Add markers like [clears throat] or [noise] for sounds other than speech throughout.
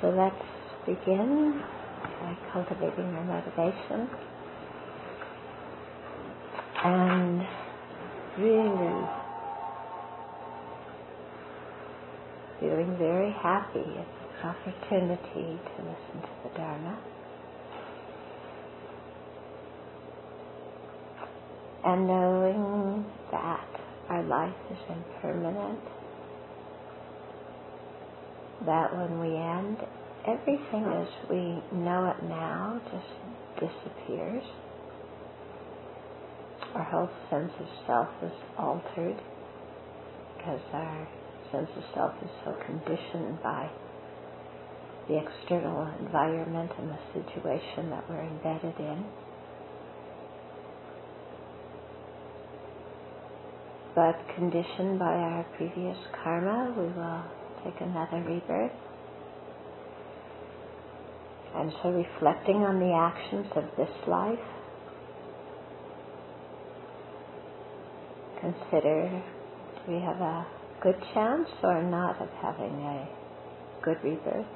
So let's begin by cultivating our motivation and really feeling very happy at this opportunity to listen to the Dharma. And knowing that our life is impermanent, that when we end, everything as we know it now just disappears. Our whole sense of self is altered because our sense of self is so conditioned by the external environment and the situation that we're embedded in. But conditioned by our previous karma, we will take another rebirth. And so reflecting on the actions of this life, consider do we have a good chance or not of having a good rebirth?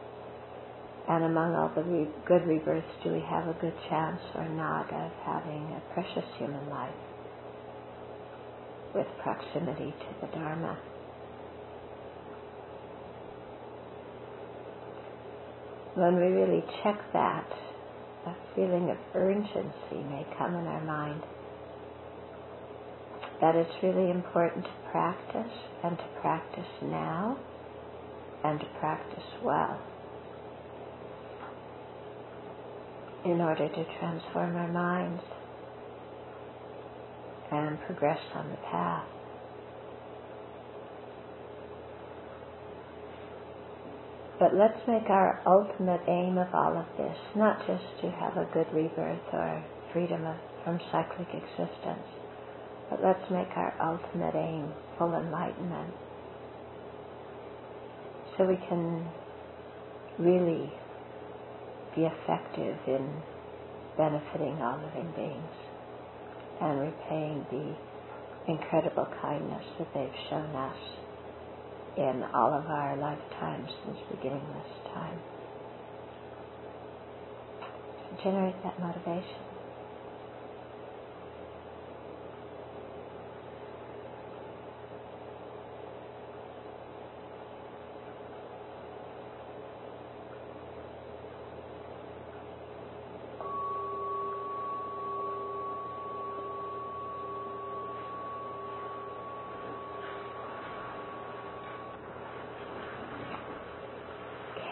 And among all the re- good rebirths, do we have a good chance or not of having a precious human life with proximity to the Dharma? When we really check that, a feeling of urgency may come in our mind that it's really important to practice and to practice now and to practice well in order to transform our minds and progress on the path. But let's make our ultimate aim of all of this not just to have a good rebirth or freedom of, from cyclic existence, but let's make our ultimate aim full enlightenment. So we can really be effective in benefiting all living beings and repaying the incredible kindness that they've shown us in all of our lifetimes since beginningless time. So generate that motivation.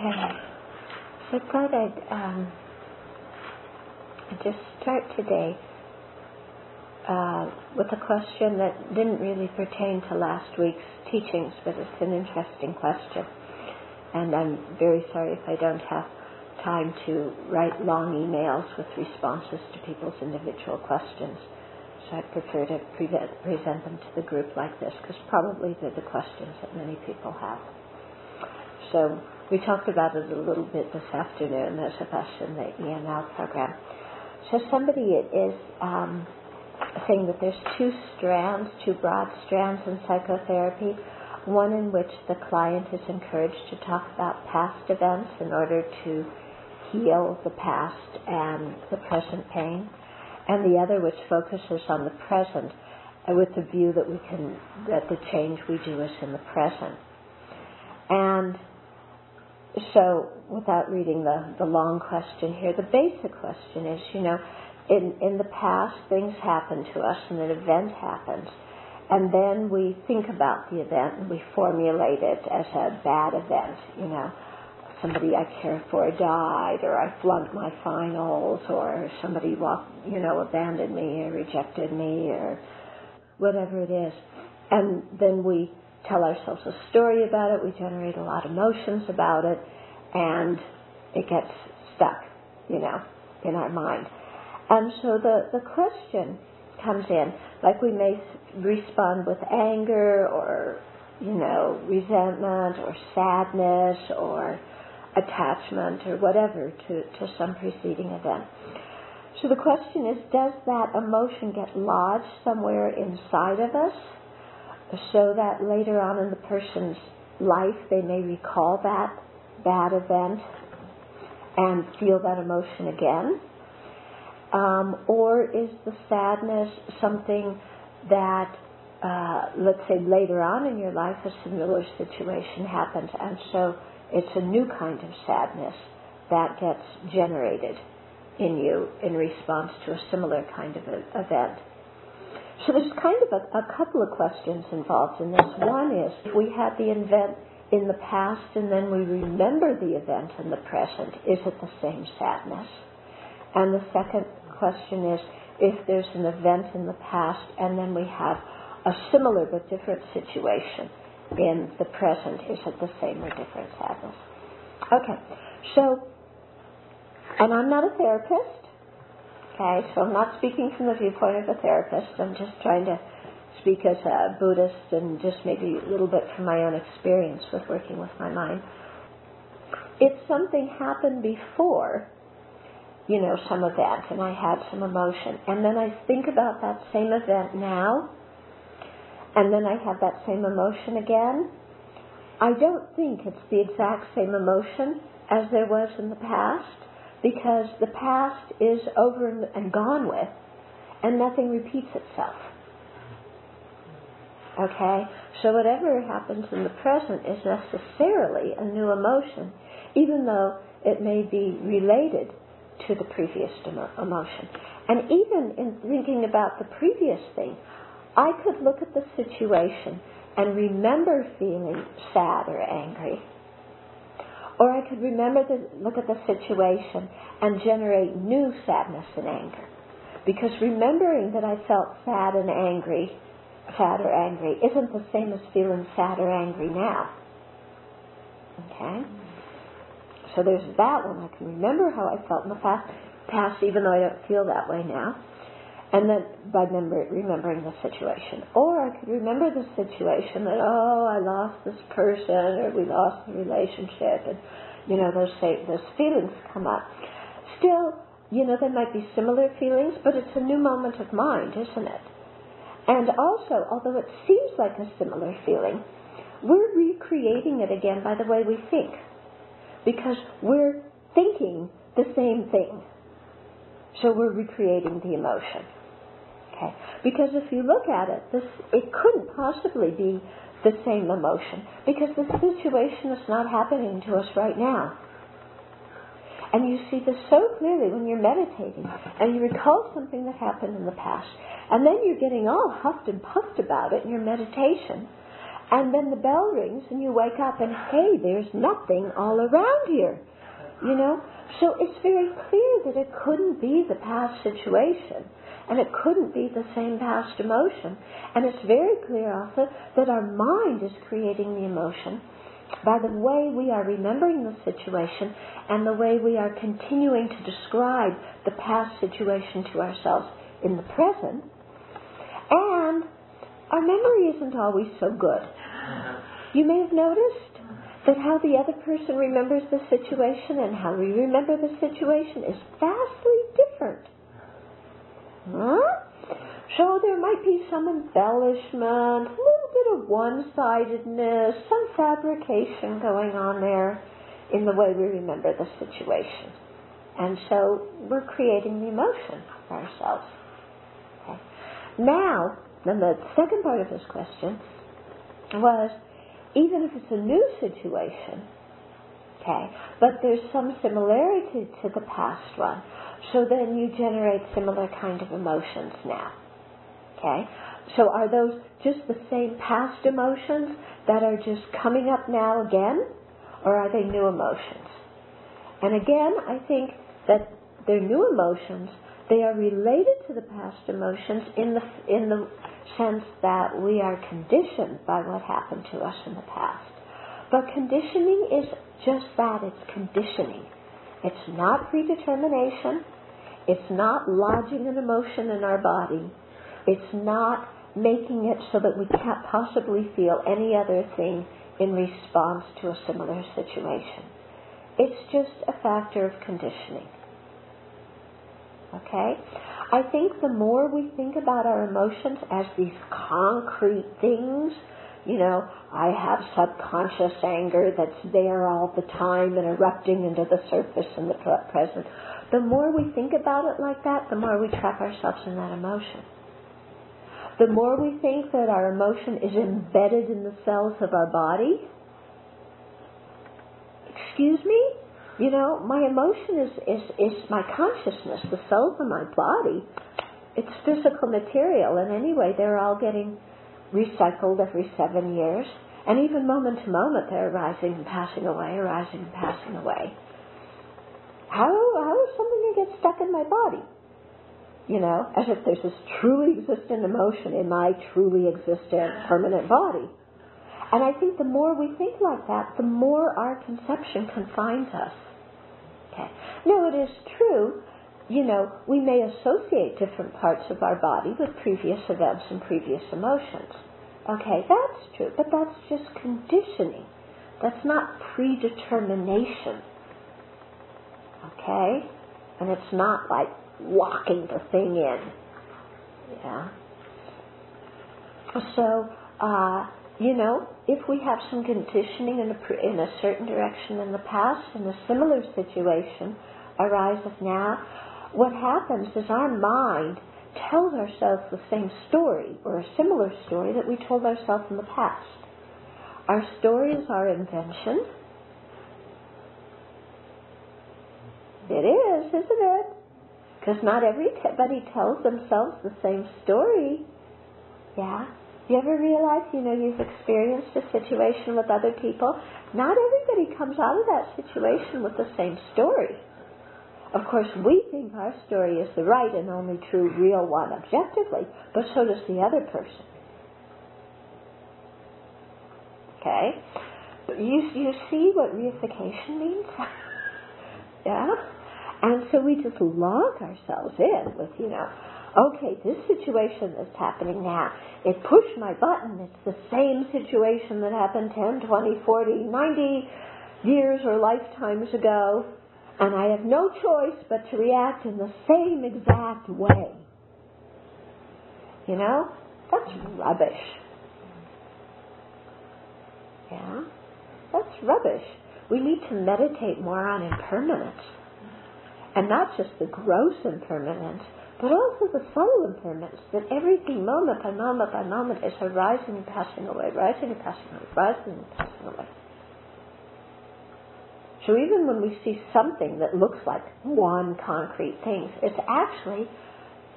Okay. So I thought I'd um, just start today uh, with a question that didn't really pertain to last week's teachings, but it's an interesting question. And I'm very sorry if I don't have time to write long emails with responses to people's individual questions. So I prefer to pre- present them to the group like this because probably they're the questions that many people have. So we talked about it a little bit this afternoon. Question in the EML program. So somebody is um, saying that there's two strands, two broad strands in psychotherapy. One in which the client is encouraged to talk about past events in order to heal the past and the present pain, and the other which focuses on the present uh, with the view that we can that the change we do is in the present. And so without reading the, the long question here, the basic question is, you know, in, in the past things happen to us and an event happens. And then we think about the event and we formulate it as a bad event, you know. Somebody I care for died, or I flunked my finals, or somebody walked, you know, abandoned me or rejected me, or whatever it is. And then we tell ourselves a story about it, we generate a lot of emotions about it, and it gets stuck, you know, in our mind. And so the, the question comes in, like we may respond with anger or, you know, resentment or sadness or attachment or whatever to, to some preceding event. So the question is, does that emotion get lodged somewhere inside of us? So that later on in the person's life they may recall that bad event and feel that emotion again? Um, or is the sadness something that, uh, let's say later on in your life, a similar situation happens, and so it's a new kind of sadness that gets generated in you in response to a similar kind of a, event. So there's kind of a, a couple of questions involved in this. One is, if we had the event in the past and then we remember the event in the present, is it the same sadness? And the second question is, if there's an event in the past and then we have a similar but different situation in the present, is it the same or different sadness? Okay, so, and I'm not a therapist, okay, so I'm not speaking from the viewpoint of a therapist, I'm just trying to speak as a Buddhist and just maybe a little bit from my own experience with working with my mind. If something happened before, you know, some event and I had some emotion, and then I think about that same event now, and then I have that same emotion again, I don't think it's the exact same emotion as there was in the past because the past is over and gone with and nothing repeats itself. Okay? So whatever happens in the present is necessarily a new emotion, even though it may be related to the previous emotion. And even in thinking about the previous thing, I could look at the situation and remember feeling sad or angry. Or I could remember to look at the situation and generate new sadness and anger. Because remembering that I felt sad and angry sad or angry isn't the same as feeling sad or angry now. Okay? So there's that one. I can remember how I felt in the past, past even though I don't feel that way now. And then by remember, remembering the situation. Or I could remember the situation that, oh, I lost this person or we lost the relationship and, you know, those, those feelings come up. Still, you know, there might be similar feelings, but it's a new moment of mind, isn't it? And also, although it seems like a similar feeling, we're recreating it again by the way we think. Because we're thinking the same thing. So we're recreating the emotion. Okay? Because if you look at it, this it couldn't possibly be the same emotion because the situation is not happening to us right now. And you see this so clearly when you're meditating and you recall something that happened in the past. And then you're getting all huffed and puffed about it in your meditation. And then the bell rings and you wake up and hey, there's nothing all around here. You know? So it's very clear that it couldn't be the past situation. And it couldn't be the same past emotion. And it's very clear also that our mind is creating the emotion by the way we are remembering the situation and the way we are continuing to describe the past situation to ourselves in the present. And our memory isn't always so good. You may have noticed that how the other person remembers the situation and how we remember the situation is vastly different. Huh? So there might be some embellishment, a little bit of one-sidedness, some fabrication going on there in the way we remember the situation. And so we're creating the emotion ourselves. Okay. Now, then the second part of this question was, even if it's a new situation, okay, but there's some similarity to the past one, so then you generate similar kind of emotions now. Okay? So are those just the same past emotions that are just coming up now again? Or are they new emotions? And again, I think that they're new emotions. They are related to the past emotions in the, in the sense that we are conditioned by what happened to us in the past. But conditioning is just that, it's conditioning. It's not predetermination. It's not lodging an emotion in our body. It's not making it so that we can't possibly feel any other thing in response to a similar situation. It's just a factor of conditioning. Okay? I think the more we think about our emotions as these concrete things you know, I have subconscious anger that's there all the time and erupting into the surface in the present. The more we think about it like that, the more we trap ourselves in that emotion. The more we think that our emotion is embedded in the cells of our body, excuse me? You know, my emotion is, is, is my consciousness, the cells of my body. It's physical material, and anyway, they're all getting recycled every seven years. And even moment to moment, they're arising and passing away, arising and passing away. How, how is something going to get stuck in my body? You know, as if there's this truly existent emotion in my truly existent permanent body. And I think the more we think like that, the more our conception confines us. Okay. Now it is true, you know, we may associate different parts of our body with previous events and previous emotions. Okay, that's true, but that's just conditioning. That's not predetermination. Okay? And it's not like locking the thing in. Yeah. So, uh, you know, if we have some conditioning in a, in a certain direction in the past and a similar situation arises now, what happens is our mind tells ourselves the same story or a similar story that we told ourselves in the past. Our story is our invention. It is, isn't it? Because not everybody tells themselves the same story. Yeah? You ever realize, you know, you've experienced a situation with other people? Not everybody comes out of that situation with the same story. Of course, we think our story is the right and only true, real one objectively, but so does the other person. Okay? You, you see what reification means? [laughs] yeah? And so we just lock ourselves in with, you know, okay, this situation that's happening now, it pushed my button. It's the same situation that happened 10, 20, 40, 90 years or lifetimes ago and I have no choice but to react in the same exact way. You know? That's rubbish. Yeah? That's rubbish. We need to meditate more on impermanence. And not just the gross impermanence, but also the subtle impermanence, that everything, moment by moment by moment is arising and passing away, rising and passing away, rising and passing away. So even when we see something that looks like one concrete thing, it's actually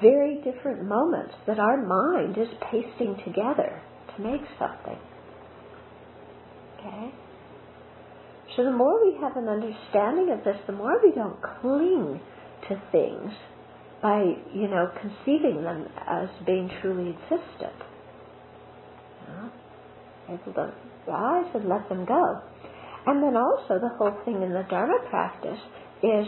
very different moments that our mind is pasting together to make something. Okay? So the more we have an understanding of this, the more we don't cling to things by, you know, conceiving them as being truly existent. Able to rise and let them go. And then also the whole thing in the Dharma practice is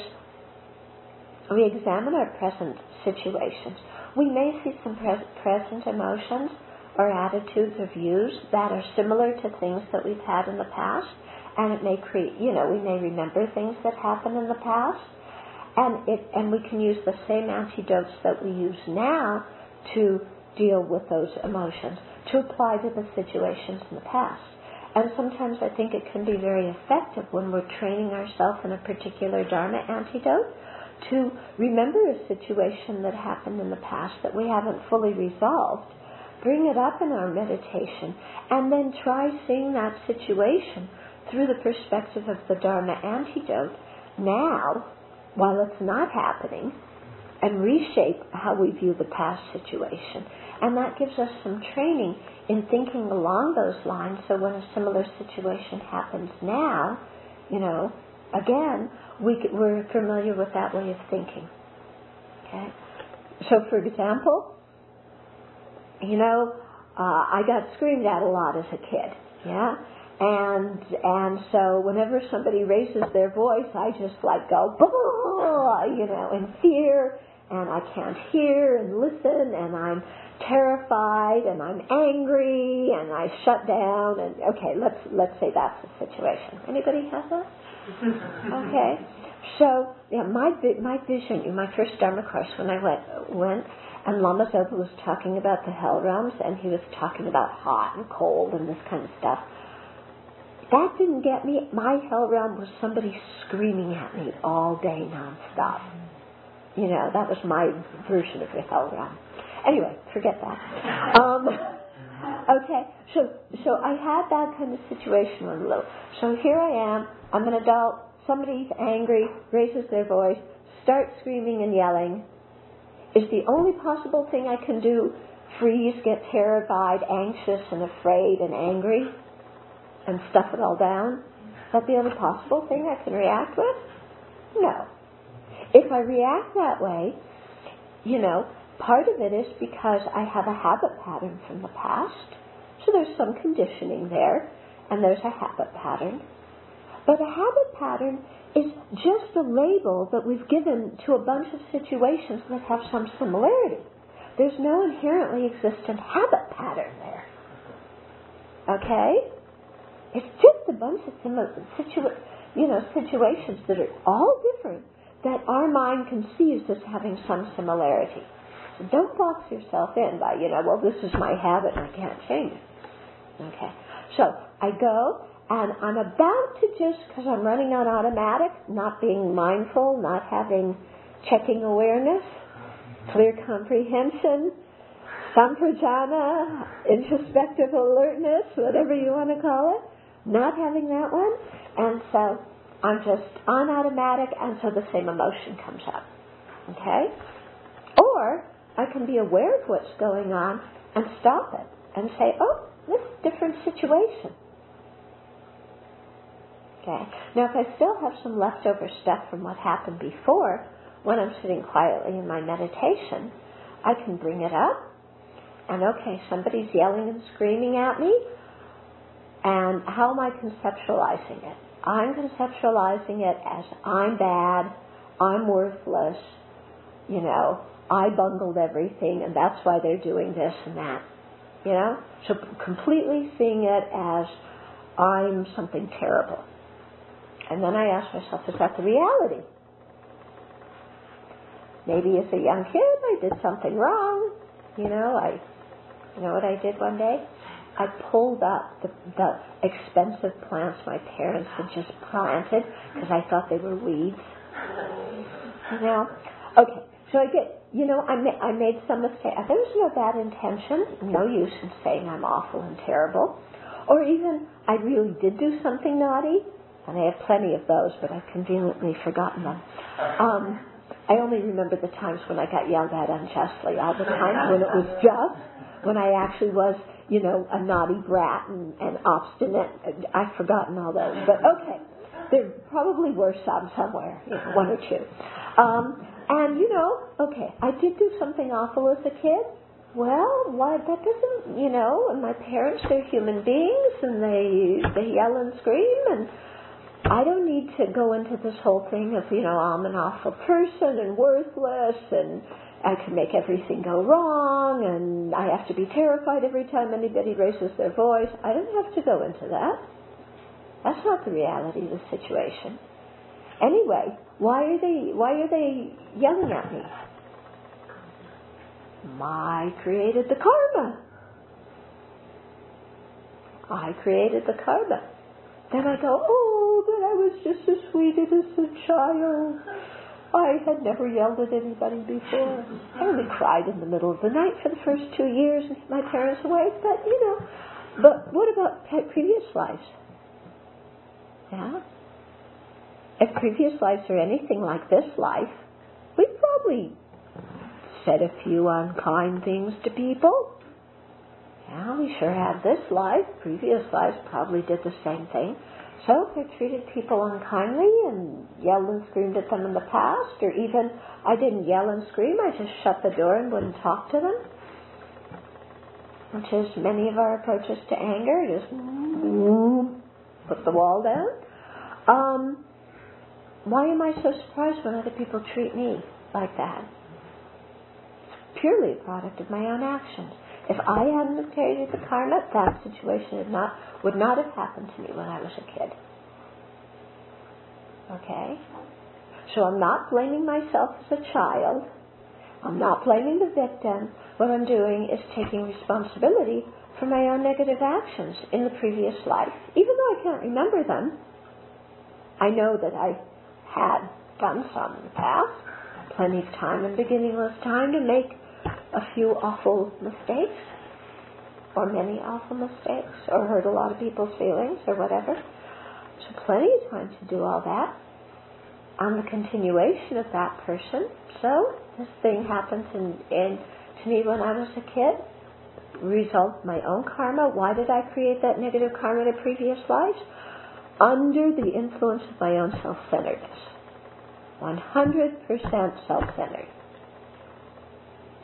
we examine our present situations. We may see some pre- present emotions or attitudes or views that are similar to things that we've had in the past, and it may create, you know, we may remember things that happened in the past, and it, and we can use the same antidotes that we use now to deal with those emotions to apply to the situations in the past. And sometimes I think it can be very effective when we're training ourselves in a particular Dharma antidote to remember a situation that happened in the past that we haven't fully resolved, bring it up in our meditation, and then try seeing that situation through the perspective of the Dharma antidote now, while it's not happening, and reshape how we view the past situation. And that gives us some training in thinking along those lines so when a similar situation happens now, you know, again, we, we're familiar with that way of thinking. Okay? So, for example, you know, uh, I got screamed at a lot as a kid, yeah? And and so whenever somebody raises their voice, I just like go, you know, in fear, and I can't hear and listen, and I'm terrified and I'm angry and I shut down and okay, let's let's say that's the situation. Anybody have that? [laughs] okay. So yeah, my my vision, my first Dharma course when I went went, and Lama Zopa was talking about the hell realms, and he was talking about hot and cold and this kind of stuff. That didn't get me. My hell realm was somebody screaming at me all day nonstop. You know, that was my version of a hell realm. Anyway, forget that. Um, [laughs] okay, so so I had that kind of situation I little. So here I am. I'm an adult. Somebody's angry, raises their voice, starts screaming and yelling. Is the only possible thing I can do freeze, get terrified, anxious, and afraid and angry? and stuff it all down? Is that the only possible thing I can react with? No. If I react that way, you know, part of it is because I have a habit pattern from the past. So there's some conditioning there, and there's a habit pattern. But a habit pattern is just a label that we've given to a bunch of situations that have some similarity. There's no inherently existent habit pattern there. Okay? It's just a bunch of situa- you know, situations that are all different that our mind conceives as having some similarity. Don't box yourself in by, you know, well, this is my habit and I can't change it. Okay. So I go and I'm about to just, because I'm running on automatic, not being mindful, not having checking awareness, clear comprehension, samprajana, introspective alertness, whatever you want to call it not having that one, and so I'm just on automatic, and so the same emotion comes up. Okay? Or I can be aware of what's going on and stop it and say, oh, this is a different situation. Okay. Now, if I still have some leftover stuff from what happened before, when I'm sitting quietly in my meditation, I can bring it up. And okay, somebody's yelling and screaming at me. And how am I conceptualizing it? I'm conceptualizing it as I'm bad, I'm worthless, you know, I bungled everything and that's why they're doing this and that. You know? So completely seeing it as I'm something terrible. And then I ask myself, is that the reality? Maybe as a young kid I did something wrong. You know, I you know what I did one day? I pulled up the, the expensive plants my parents had just planted because I thought they were weeds. You know? Okay, so I get, you know, I, ma- I made some mistake. There was no bad intention, no use in saying I'm awful and terrible. Or even, I really did do something naughty, and I have plenty of those, but I've conveniently forgotten them. Um, I only remember the times when I got yelled at unjustly. All the times when it was just, when I actually was you know, a naughty brat and, and obstinate. I've forgotten all those, but okay. There probably were some somewhere, one or two. Um, and you know, okay, I did do something awful as a kid. Well, why that doesn't, you know, and my parents, they're human beings and they they yell and scream and I don't need to go into this whole thing of, you know, I'm an awful person and worthless and I can make everything go wrong and I have to be terrified every time anybody raises their voice. I don't have to go into that. That's not the reality of the situation. Anyway, why are they why are they yelling at me? I created the karma. I created the karma. Then I go, oh, but I was just as sweet as a child. I had never yelled at anybody before. I only cried in the middle of the night for the first two years and my parents away, but you know. But what about previous lives? Yeah? If previous lives are anything like this life, we probably said a few unkind things to people. Yeah, we sure have this life. Previous lives probably did the same thing. So I treated people unkindly and yelled and screamed at them in the past, or even I didn't yell and scream, I just shut the door and wouldn't talk to them, which is many of our approaches to anger, just put the wall down. Um, why am I so surprised when other people treat me like that? Purely a product of my own actions. If I hadn't created the karma, that situation would not, would not have happened to me when I was a kid. Okay? So I'm not blaming myself as a child. I'm not blaming the victim. What I'm doing is taking responsibility for my own negative actions in the previous life. Even though I can't remember them, I know that I had done some in the past. Plenty of time and beginningless time to make a few awful mistakes, or many awful mistakes, or hurt a lot of people's feelings, or whatever. So plenty of time to do all that. I'm the continuation of that person. So this thing happens in, in to me when I was a kid. Result my own karma. Why did I create that negative karma in a previous life? Under the influence of my own self-centeredness. 100% self-centered.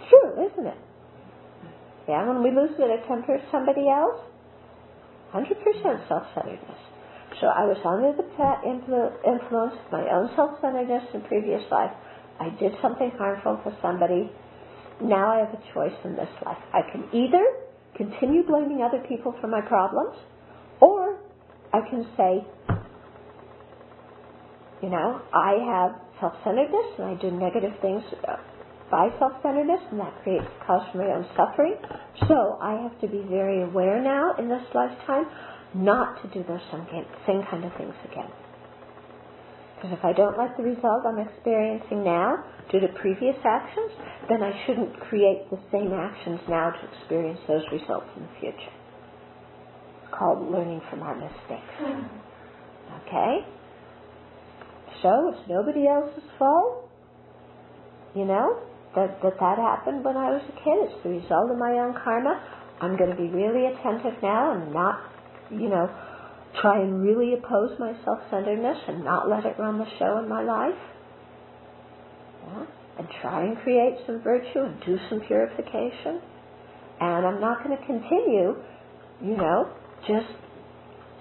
True, isn't it? Yeah, when we lose of temper to somebody else, 100% self-centeredness. So I was under the influence of my own self-centeredness in previous life. I did something harmful to somebody. Now I have a choice in this life. I can either continue blaming other people for my problems, I can say, you know, I have self-centeredness and I do negative things uh, by self-centeredness and that creates cause for my own suffering. So I have to be very aware now in this lifetime not to do those same kind of things again. Because if I don't like the result I'm experiencing now due to previous actions, then I shouldn't create the same actions now to experience those results in the future. Called learning from our mistakes. Okay? So it's nobody else's fault, you know, that, that that happened when I was a kid. It's the result of my own karma. I'm going to be really attentive now and not you know, try and really oppose my self-centeredness and not let it run the show in my life. Yeah? And try and create some virtue and do some purification. And I'm not going to continue, you know, just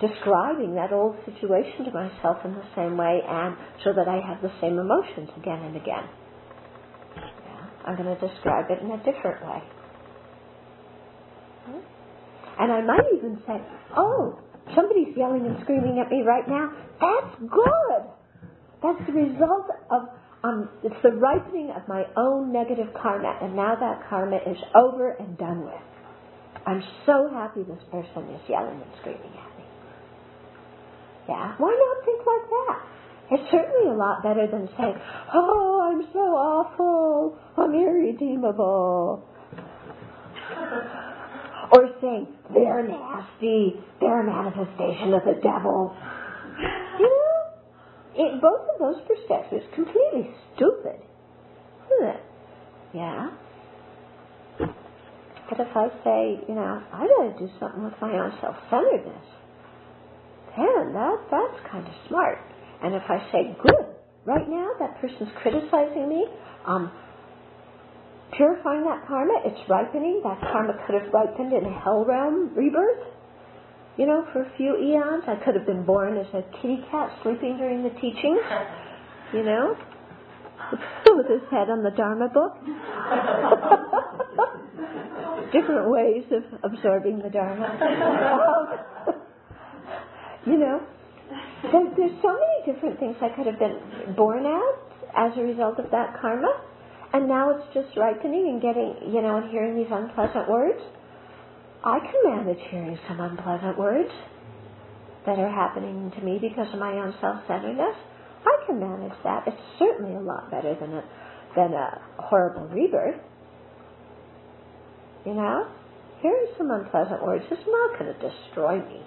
describing that old situation to myself in the same way and so that I have the same emotions again and again. Yeah? I'm going to describe it in a different way. And I might even say, oh, somebody's yelling and screaming at me right now. That's good. That's the result of, um, it's the ripening of my own negative karma. And now that karma is over and done with. I'm so happy this person is yelling and screaming at me. Yeah, why not think like that? It's certainly a lot better than saying, oh, I'm so awful, I'm irredeemable [laughs] or saying they're nasty, they're a manifestation of the devil. You know, it, both of those perspectives completely stupid, isn't it? Yeah. But if I say, you know, I got to do something with my own self-centeredness, then that that's kind of smart. And if I say, good, right now that person's criticizing me, um, purifying that karma, it's ripening. That karma could have ripened in a hell realm rebirth. You know, for a few eons, I could have been born as a kitty cat sleeping during the teachings. [laughs] You know, with his head on the Dharma book. [laughs] Different ways of absorbing the Dharma. [laughs] you know, there's, there's so many different things I could have been born as as a result of that karma. And now it's just ripening and getting, you know, and hearing these unpleasant words. I can manage hearing some unpleasant words that are happening to me because of my own self-centeredness. I can manage that. It's certainly a lot better than a than a horrible rebirth. You know, hearing some unpleasant words is not going to destroy me.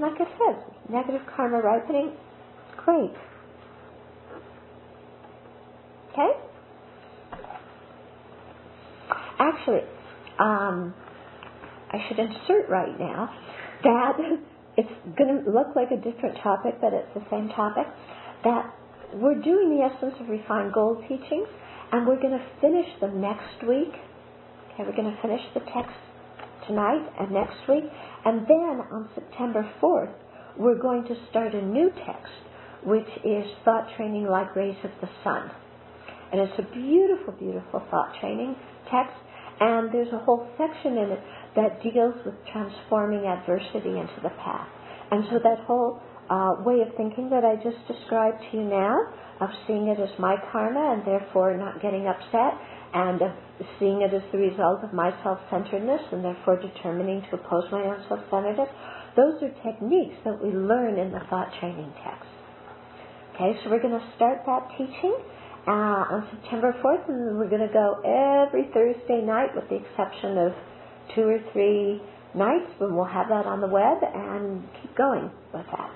Like I said, negative karma ripening, great. Okay? Actually, um, I should insert right now that [laughs] it's going to look like a different topic, but it's the same topic. That we're doing the Essence of Refined Gold teachings, and we're going to finish them next week. Okay, we're going to finish the text tonight and next week, and then on September 4th, we're going to start a new text, which is Thought Training Like Rays of the Sun. And it's a beautiful, beautiful thought training text. And there's a whole section in it that deals with transforming adversity into the path. And so that whole uh, way of thinking that I just described to you now, of seeing it as my karma and therefore not getting upset, and of seeing it as the result of my self-centeredness and therefore determining to oppose my own self-centeredness, those are techniques that we learn in the thought training text. Okay, so we're going to start that teaching uh, on September 4th, and we're going to go every Thursday night with the exception of two or three nights when we'll have that on the web and keep going with that.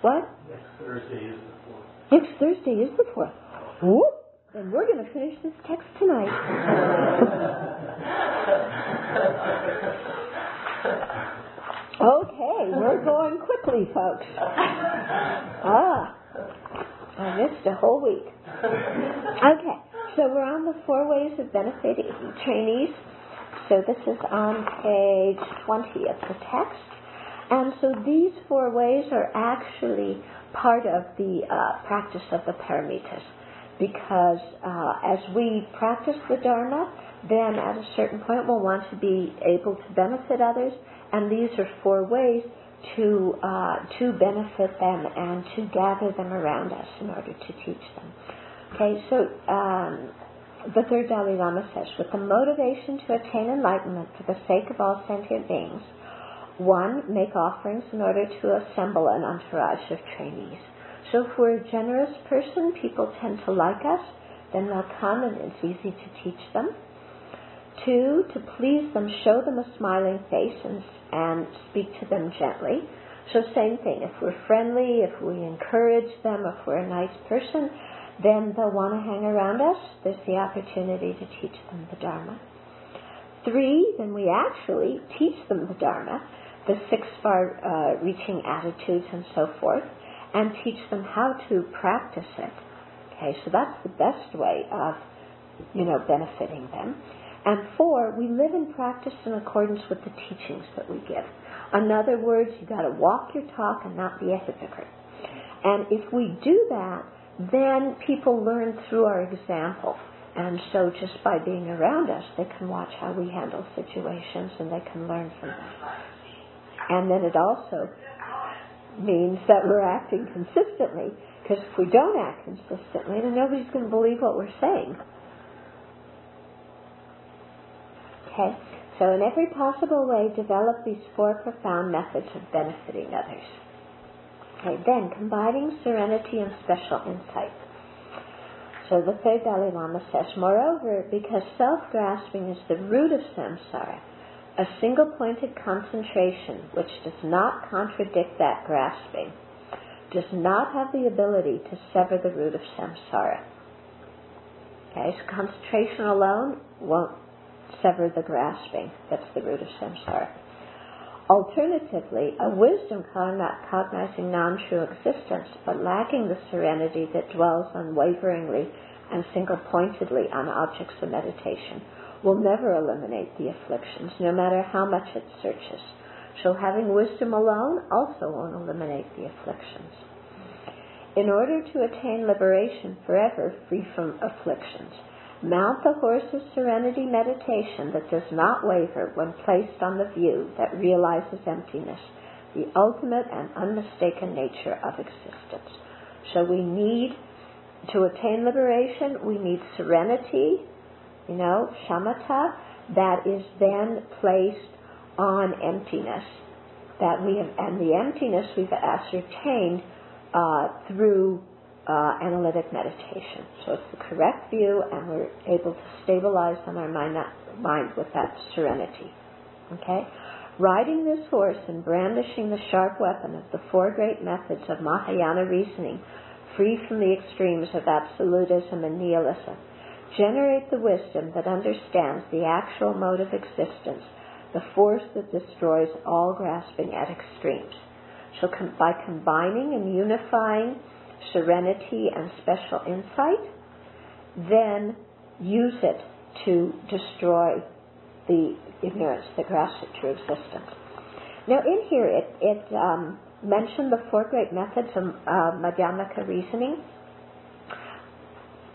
What? Next Thursday is the fourth. Next Thursday is the fourth. Whoop! And we're going to finish this text tonight. okay, we're going quickly, folks. Ah, I missed a whole week. Okay, so we're on the four ways of benefiting trainees. So this is on page 20 of the text. And so these four ways are actually part of the uh, practice of the paramitas. Because uh, as we practice the Dharma, then at a certain point we'll want to be able to benefit others, and these are four ways to uh, to benefit them and to gather them around us in order to teach them. Okay, so um, the third Dalai Lama says, with the motivation to attain enlightenment for the sake of all sentient beings, one, make offerings in order to assemble an entourage of trainees. So if we're a generous person, people tend to like us, then they'll come and it's easy to teach them. Two, to please them, show them a smiling face and, and speak to them gently. So same thing, if we're friendly, if we encourage them, if we're a nice person, then they'll want to hang around us. There's the opportunity to teach them the Dharma. Three, then we actually teach them the Dharma, the six far uh, reaching attitudes and so forth, and teach them how to practice it. Okay, so that's the best way of, you know, benefiting them. And four, we live and practice in accordance with the teachings that we give. In other words, you've got to walk your talk and not be a hypocrite. And if we do that, then people learn through our example. And so just by being around us, they can watch how we handle situations and they can learn from that. And then it also means that we're acting consistently, because if we don't act consistently, then nobody's going to believe what we're saying. Okay? So in every possible way, develop these four profound methods of benefiting others. Okay, then combining serenity and special insight. So the third Dalai Lama says, moreover, because self-grasping is the root of samsara, a single-pointed concentration which does not contradict that grasping does not have the ability to sever the root of samsara. Okay, so concentration alone won't sever the grasping. That's the root of samsara. Alternatively, a wisdom cognizing non-true existence, but lacking the serenity that dwells unwaveringly and single-pointedly on objects of meditation, will never eliminate the afflictions, no matter how much it searches. So having wisdom alone also won't eliminate the afflictions. In order to attain liberation forever free from afflictions, Mount the horse of serenity meditation that does not waver when placed on the view that realizes emptiness, the ultimate and unmistaken nature of existence. So we need, to attain liberation, we need serenity, you know, shamatha, that is then placed on emptiness. That we have, and the emptiness we've ascertained uh, through uh, analytic meditation. So it's the correct view, and we're able to stabilize on our mind, mind with that serenity. Okay? Riding this horse and brandishing the sharp weapon of the four great methods of Mahayana reasoning, free from the extremes of absolutism and nihilism, generate the wisdom that understands the actual mode of existence, the force that destroys all grasping at extremes. So com- by combining and unifying serenity and special insight, then use it to destroy the ignorance that grasps at true existence. Now, in here, it, it um, mentioned the four great methods of uh, Madhyamaka reasoning.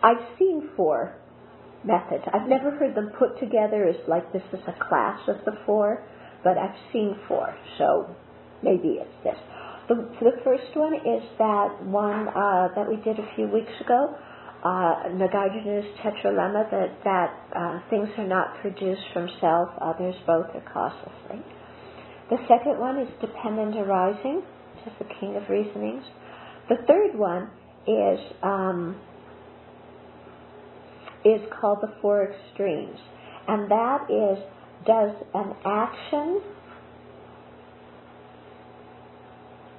I've seen four methods. I've never heard them put together as like this is a class of the four. but I've seen four, so maybe it's this. The, the first one is that one uh, that we did a few weeks ago, uh, Nagarjuna's tetralemma, that, that uh, things are not produced from self, others, both, or causelessly. The second one is dependent arising, which is the king of reasonings. The third one is um, is called the four extremes, and that is does an action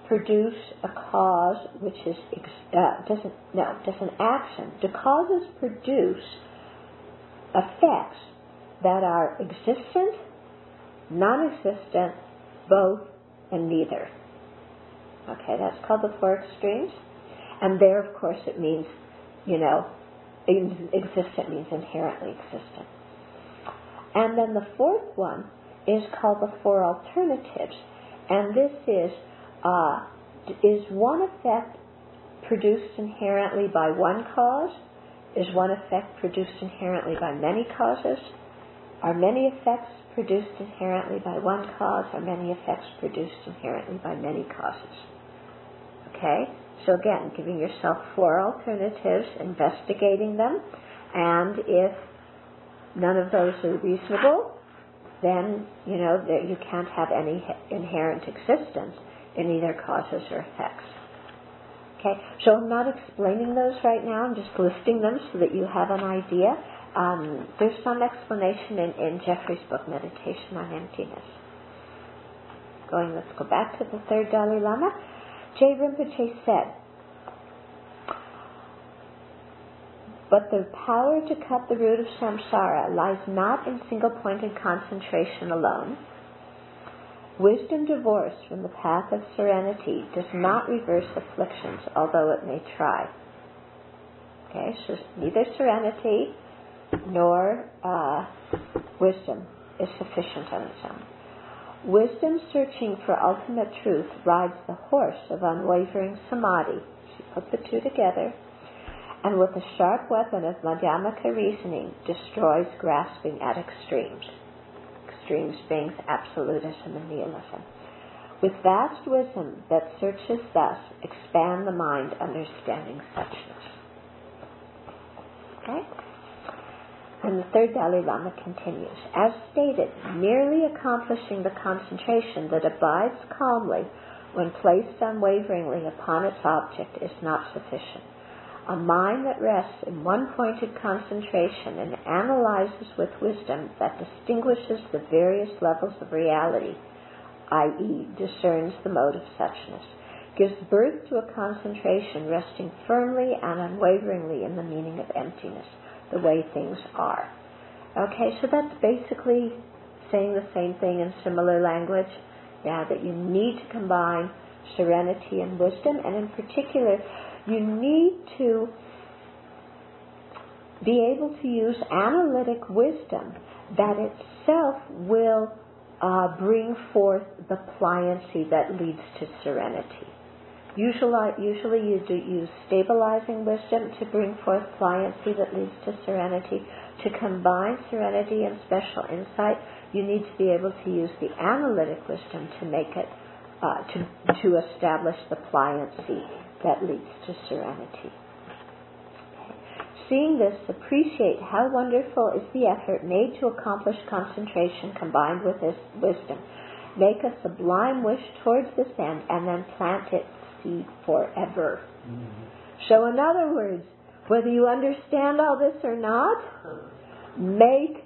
produce a cause which is uh, doesn't no does an action do causes produce effects that are existent non-existent both and neither. Okay that's called the four extremes. And there of course it means you know existent means inherently existent and then the fourth one is called the four alternatives and this is uh, is one effect produced inherently by one cause? Is one effect produced inherently by many causes? Are many effects produced inherently by one cause? Are many effects produced inherently by many causes? Okay? So again, giving yourself four alternatives, investigating them, and if none of those are reasonable, then you know that you can't have any inherent existence in either causes or effects. Okay, so I'm not explaining those right now. I'm just listing them so that you have an idea. Um, there's some explanation in, in Jeffrey's book, Meditation on Emptiness. Going, let's go back to the third Dalai Lama. Je Rinpoche said, But the power to cut the root of samsara lies not in single pointed concentration alone Wisdom divorced from the path of serenity does not reverse afflictions, although it may try. Okay, so neither serenity nor uh, wisdom is sufficient on its own. Wisdom searching for ultimate truth rides the horse of unwavering samadhi. She put the two together, and with the sharp weapon of Madhyamaka reasoning destroys grasping at extremes extremes being absolutism and nihilism. With vast wisdom that searches thus, expand the mind understanding suchness. Okay? And the third Dalai Lama continues. As stated, merely accomplishing the concentration that abides calmly when placed unwaveringly upon its object is not sufficient. A mind that rests in one pointed concentration and analyzes with wisdom that distinguishes the various levels of reality, i.e., discerns the mode of suchness, gives birth to a concentration resting firmly and unwaveringly in the meaning of emptiness, the way things are. Okay, so that's basically saying the same thing in similar language. Yeah, that you need to combine serenity and wisdom, and in particular, you need to be able to use analytic wisdom that itself will uh, bring forth the pliancy that leads to serenity. Usually, usually you do use stabilizing wisdom to bring forth pliancy that leads to serenity. To combine serenity and special insight, you need to be able to use the analytic wisdom to make it, uh, to, to establish the pliancy that leads to serenity. Seeing this, appreciate how wonderful is the effort made to accomplish concentration combined with this wisdom. Make a sublime wish towards this end and then plant its seed forever. So, in other words, whether you understand all this or not, make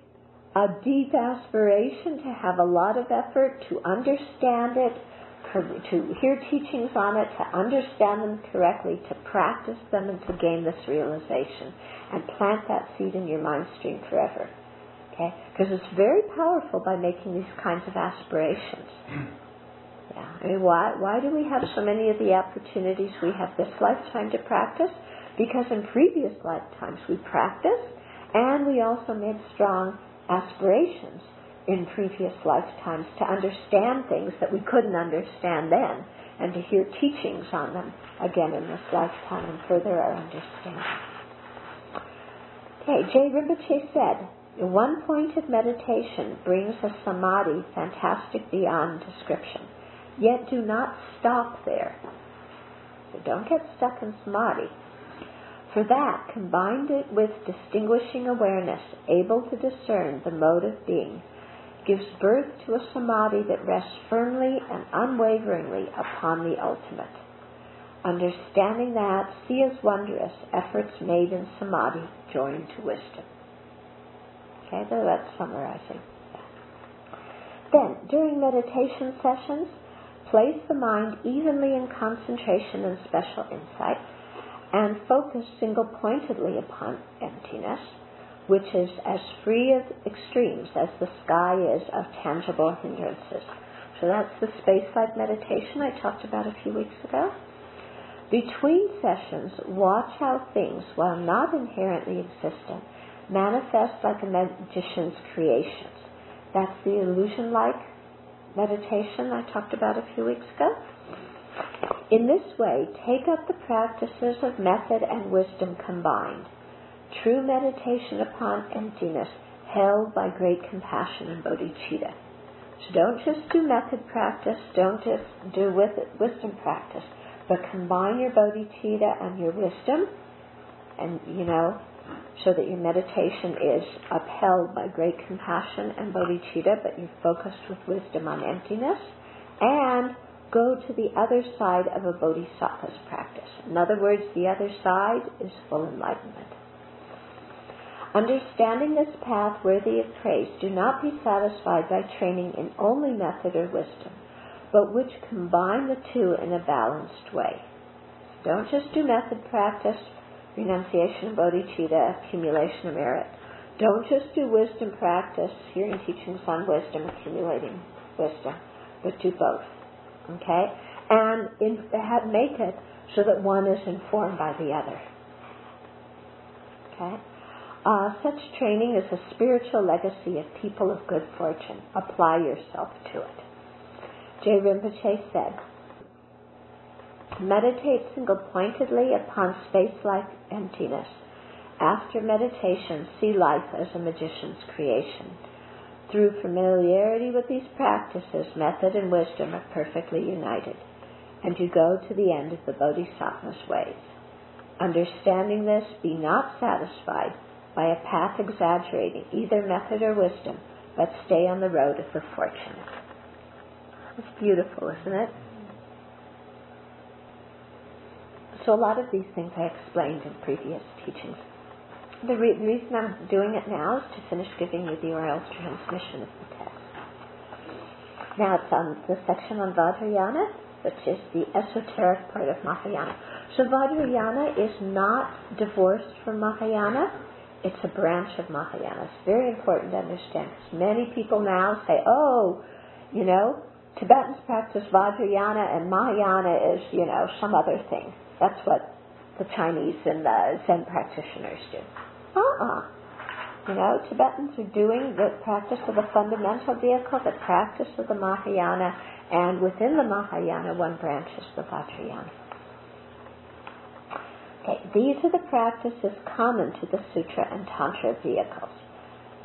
a deep aspiration to have a lot of effort to understand it, to hear teachings on it, to understand them correctly, to practice them, and to gain this realization, and plant that seed in your mind stream forever. Okay? Because it's very powerful by making these kinds of aspirations. Yeah. I mean, why why do we have so many of the opportunities we have this lifetime to practice? Because in previous lifetimes we practiced, and we also made strong aspirations in previous lifetimes to understand things that we couldn't understand then and to hear teachings on them again in this lifetime and further our understanding. Okay, Je Rinpoche said, One point of meditation brings a samadhi fantastic beyond description. Yet do not stop there. So don't get stuck in samadhi. For that, combined it with distinguishing awareness, able to discern the mode of being, gives birth to a samadhi that rests firmly and unwaveringly upon the ultimate. Understanding that, see as wondrous efforts made in samadhi joined to wisdom. Okay, so that's summarizing Then, during meditation sessions, place the mind evenly in concentration and special insight and focus single pointedly upon emptiness, which is as free of extremes as the sky is of tangible hindrances. So that's the space light meditation I talked about a few weeks ago. Between sessions, watch how things, while not inherently existent, manifest like a magician's creations. That's the illusion like meditation I talked about a few weeks ago. In this way, take up the practices of method and wisdom combined. True meditation upon emptiness, held by great compassion and bodhicitta. So don't just do method practice, don't just do wisdom practice, but combine your bodhicitta and your wisdom, and you know, so that your meditation is upheld by great compassion and bodhicitta, but you're focused with wisdom on emptiness, and go to the other side of a bodhisattva's practice. In other words, the other side is full enlightenment. Understanding this path worthy of praise, do not be satisfied by training in only method or wisdom, but which combine the two in a balanced way. Don't just do method practice, renunciation of bodhicitta, accumulation of merit. Don't just do wisdom practice, hearing teachings on wisdom, accumulating wisdom, but do both. Okay? And in, have, make it so that one is informed by the other. Okay? Uh, such training is a spiritual legacy of people of good fortune. Apply yourself to it. Je Rinpoche said, Meditate single pointedly upon space like emptiness. After meditation, see life as a magician's creation. Through familiarity with these practices, method and wisdom are perfectly united, and you go to the end of the Bodhisattva's ways. Understanding this, be not satisfied by a path exaggerating either method or wisdom, but stay on the road of the fortunate. It's beautiful, isn't it? So a lot of these things I explained in previous teachings. The, re- reason I'm doing it now is to finish giving you the oral transmission of the text. Now it's on the section on Vajrayana, which is the esoteric part of Mahayana. So Vajrayana is not divorced from Mahayana. It's a branch of Mahayana. It's very important to understand because many people now say, oh, you know, Tibetans practice Vajrayana and Mahayana is, you know, some other thing. That's what the Chinese and the Zen practitioners do. Uh-uh. You know, Tibetans are doing the practice of the fundamental vehicle, the practice of the Mahayana, and within the Mahayana, one branch is the Vajrayana. Okay, these are the practices common to the Sutra and Tantra vehicles.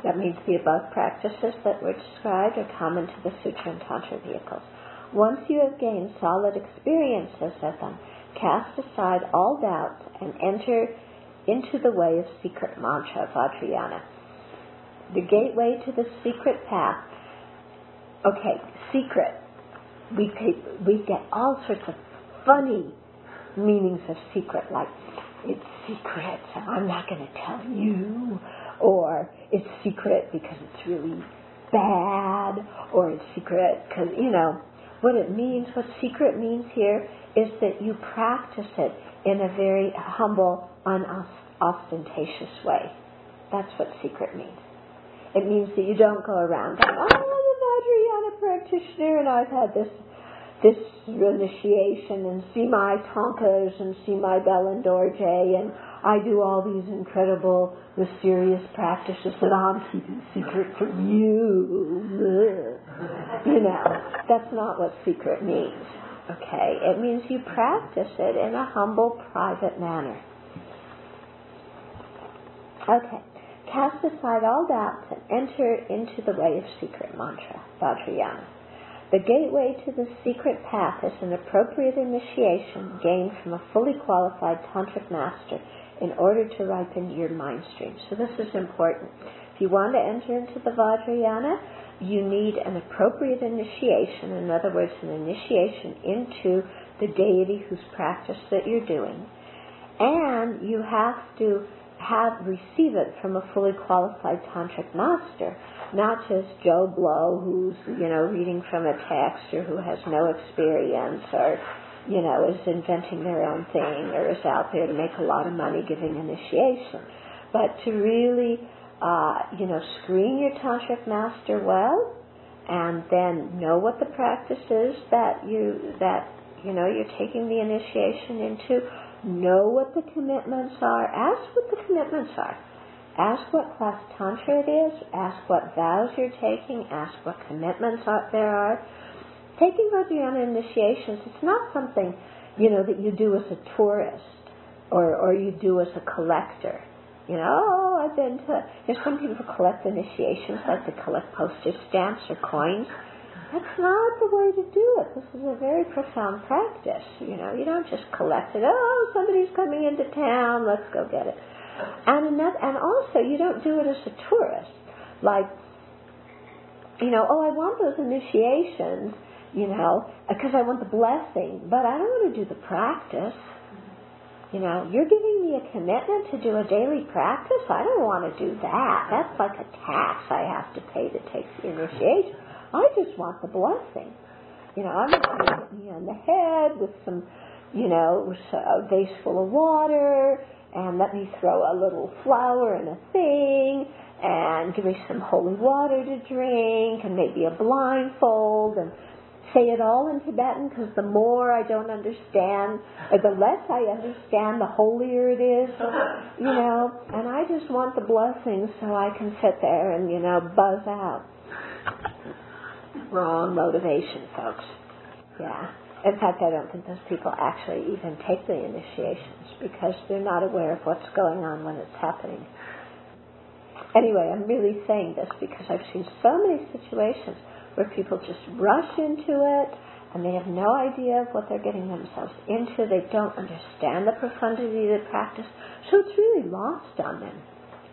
That means the above practices that were described are common to the Sutra and Tantra vehicles. Once you have gained solid experiences of them, cast aside all doubts and enter into the way of secret mantra, Vajrayana. The gateway to the secret path. Okay, secret. We, we get all sorts of funny meanings of secret, like it's secret, I'm not going to tell you, or it's secret because it's really bad, or it's secret because, you know, what it means, what secret means here is that you practice it in a very humble, unostentatious way. That's what secret means. It means that you don't go around going, oh, I'm a Vajrayana practitioner and I've had this this initiation and see my thangkas and see my Belen Dorje and I do all these incredible mysterious practices that I'm keeping secret from you. [laughs] You know, that's not what secret means. Okay? It means you practice it in a humble, private manner. Okay. cast aside all doubts and enter into the way of secret mantra, Vajrayana. The gateway to the secret path is an appropriate initiation gained from a fully qualified tantric master in order to ripen your mind stream. So this is important. If you want to enter into the Vajrayana, you need an appropriate initiation, in other words, an initiation into the deity whose practice that you're doing. And you have to have receive it from a fully qualified tantric master, not just Joe Blow who's, you know, reading from a text or who has no experience or, you know, is inventing their own thing or is out there to make a lot of money giving initiation. But to really, uh, you know, screen your tantric master well and then know what the practice is that you, that, you know, you're taking the initiation into know what the commitments are, ask what the commitments are. Ask what class tantra it is, ask what vows you're taking, ask what commitments there are. Taking Vajrayana initiations, it's not something, you know, that you do as a tourist or, or you do as a collector. You know, I've been to, there's some people who collect initiations, like they collect postage stamps or coins. That's not the way to do it. This is a very profound practice. You know, you don't just collect it. Oh, somebody's coming into town. Let's go get it. And another, and also you don't do it as a tourist. Like, you know, oh, I want those initiations. You know, because I want the blessing, but I don't want to do the practice. You know, you're giving me a commitment to do a daily practice. I don't want to do that. That's like a tax I have to pay to take the initiation. I just want the blessing. You know, I'm going to hit me on the head with some, you know, a vase full of water, and let me throw a little flower in a thing, and give me some holy water to drink, and maybe a blindfold, and say it all in Tibetan because the more I don't understand, or the less I understand, the holier it is, you know. And I just want the blessing so I can sit there and, you know, buzz out wrong motivation, folks. Yeah. In fact, I don't think those people actually even take the initiations because they're not aware of what's going on when it's happening. Anyway, I'm really saying this because I've seen so many situations where people just rush into it and they have no idea of what they're getting themselves into. They don't understand the profundity of the practice, so it's really lost on them.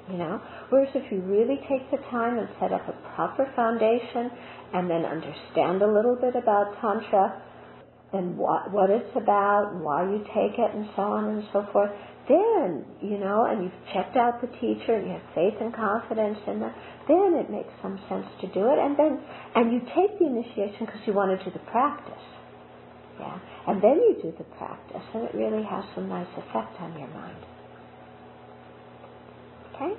You know, whereas if you really take the time and set up a proper foundation and then understand a little bit about Tantra and what, what it's about and why you take it and so on and so forth, then, you know, and you've checked out the teacher and you have faith and confidence in that, then it makes some sense to do it. And then, and you take the initiation because you want to do the practice. Yeah. And then you do the practice and it really has some nice effect on your mind. Okay?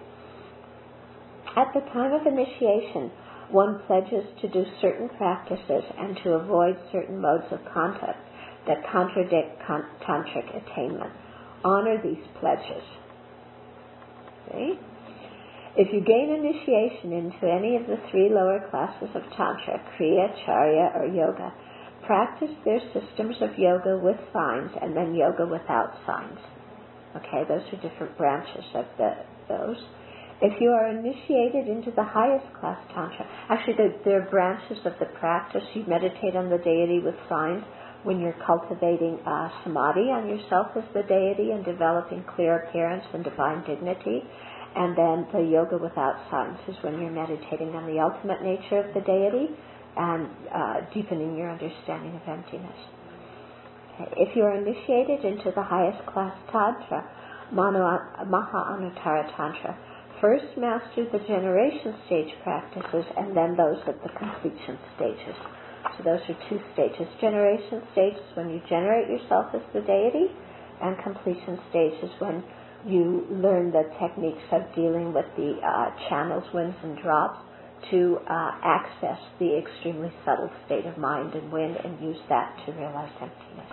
At the time of initiation, one pledges to do certain practices and to avoid certain modes of conduct that contradict con- tantric attainment. Honor these pledges. See? If you gain initiation into any of the three lower classes of Tantra, Kriya, Charya, or Yoga, practice their systems of yoga with signs and then yoga without signs. Okay, those are different branches of the, those. If you are initiated into the highest class Tantra, actually there are branches of the practice. You meditate on the deity with signs when you're cultivating uh, samadhi on yourself as the deity and developing clear appearance and divine dignity. And then the yoga without signs is when you're meditating on the ultimate nature of the deity and uh, deepening your understanding of emptiness. If you are initiated into the highest class Tantra, Maha Anuttara Tantra, first master the generation stage practices and then those at the completion stages. So those are two stages. Generation stage is when you generate yourself as the deity, and completion stage is when you learn the techniques of dealing with the uh, channels, winds, and drops to uh, access the extremely subtle state of mind and wind and use that to realize emptiness.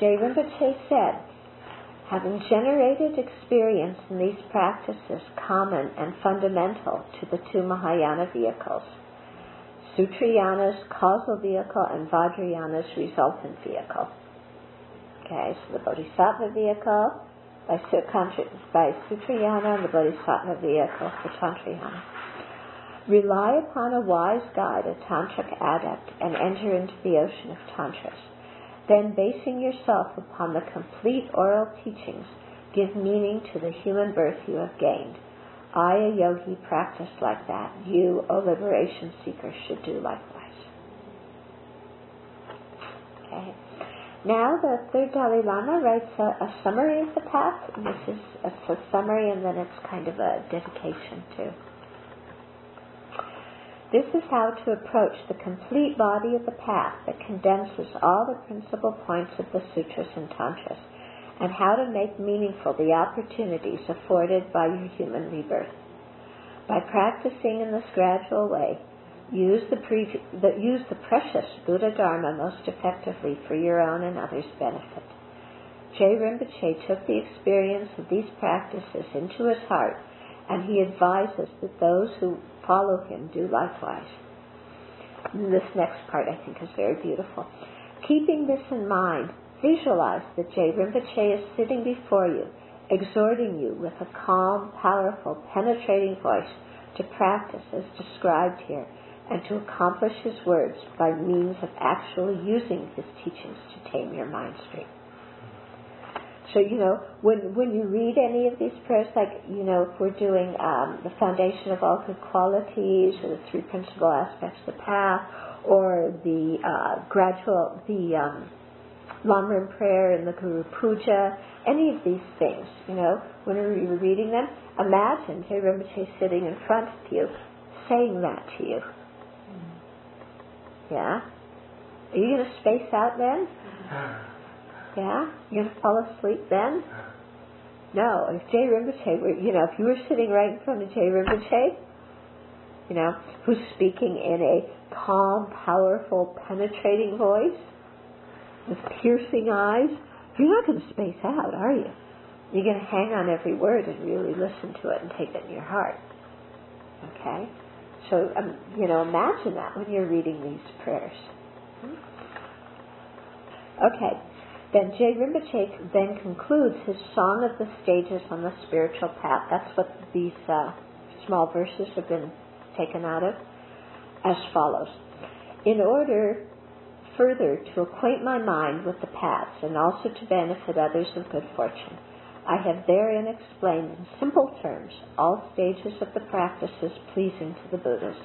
Je Rinpoche said, having generated experience in these practices common and fundamental to the two Mahayana vehicles, Sutrayana's causal vehicle and Vajrayana's resultant vehicle. Okay, so the Bodhisattva vehicle by, by Sutrayana and the Bodhisattva vehicle for Tantrayana. Rely upon a wise guide, a tantric adept, and enter into the ocean of tantras. Then, basing yourself upon the complete oral teachings, give meaning to the human birth you have gained. I, a yogi, practice like that. You, a liberation seeker, should do likewise. Okay. Now the third Dalai Lama writes a, a summary of the path. This is a, a summary, and then it's kind of a dedication too. This is how to approach the complete body of the path that condenses all the principal points of the sutras and tantras, and how to make meaningful the opportunities afforded by your human rebirth. By practicing in this gradual way, use the, pre- the, use the precious Buddha Dharma most effectively for your own and others' benefit. Je Rinpoche took the experience of these practices into his heart, and he advises that those who follow him do likewise. This next part I think is very beautiful. Keeping this in mind, visualize that Je Rinpoche is sitting before you, exhorting you with a calm, powerful, penetrating voice to practice as described here and to accomplish his words by means of actually using his teachings to tame your mind stream. So, you know, when, when you read any of these prayers, like, you know, if we're doing um, the foundation of all good qualities or the three principal aspects of the path or the uh, gradual, the um, Lamrim prayer and the Guru Puja, any of these things, you know, when you're reading them, imagine Je Rinpoche sitting in front of you saying that to you. Mm-hmm. Yeah? Are you going to space out then? [sighs] Yeah? You're going to fall asleep then? [sighs] No. If Je Rinpoche were, you know, if you were sitting right in front of Je Rinpoche, you know, who's speaking in a calm, powerful, penetrating voice with piercing eyes, you're not going to space out, are you? You're going to hang on every word and really listen to it and take it in your heart. Okay? So, um, you know, imagine that when you're reading these prayers. Okay. Then Je Rinpoche then concludes his Song of the Stages on the Spiritual Path. That's what these uh, small verses have been taken out of, as follows. In order further to acquaint my mind with the past and also to benefit others of good fortune, I have therein explained in simple terms all stages of the practices pleasing to the Buddhas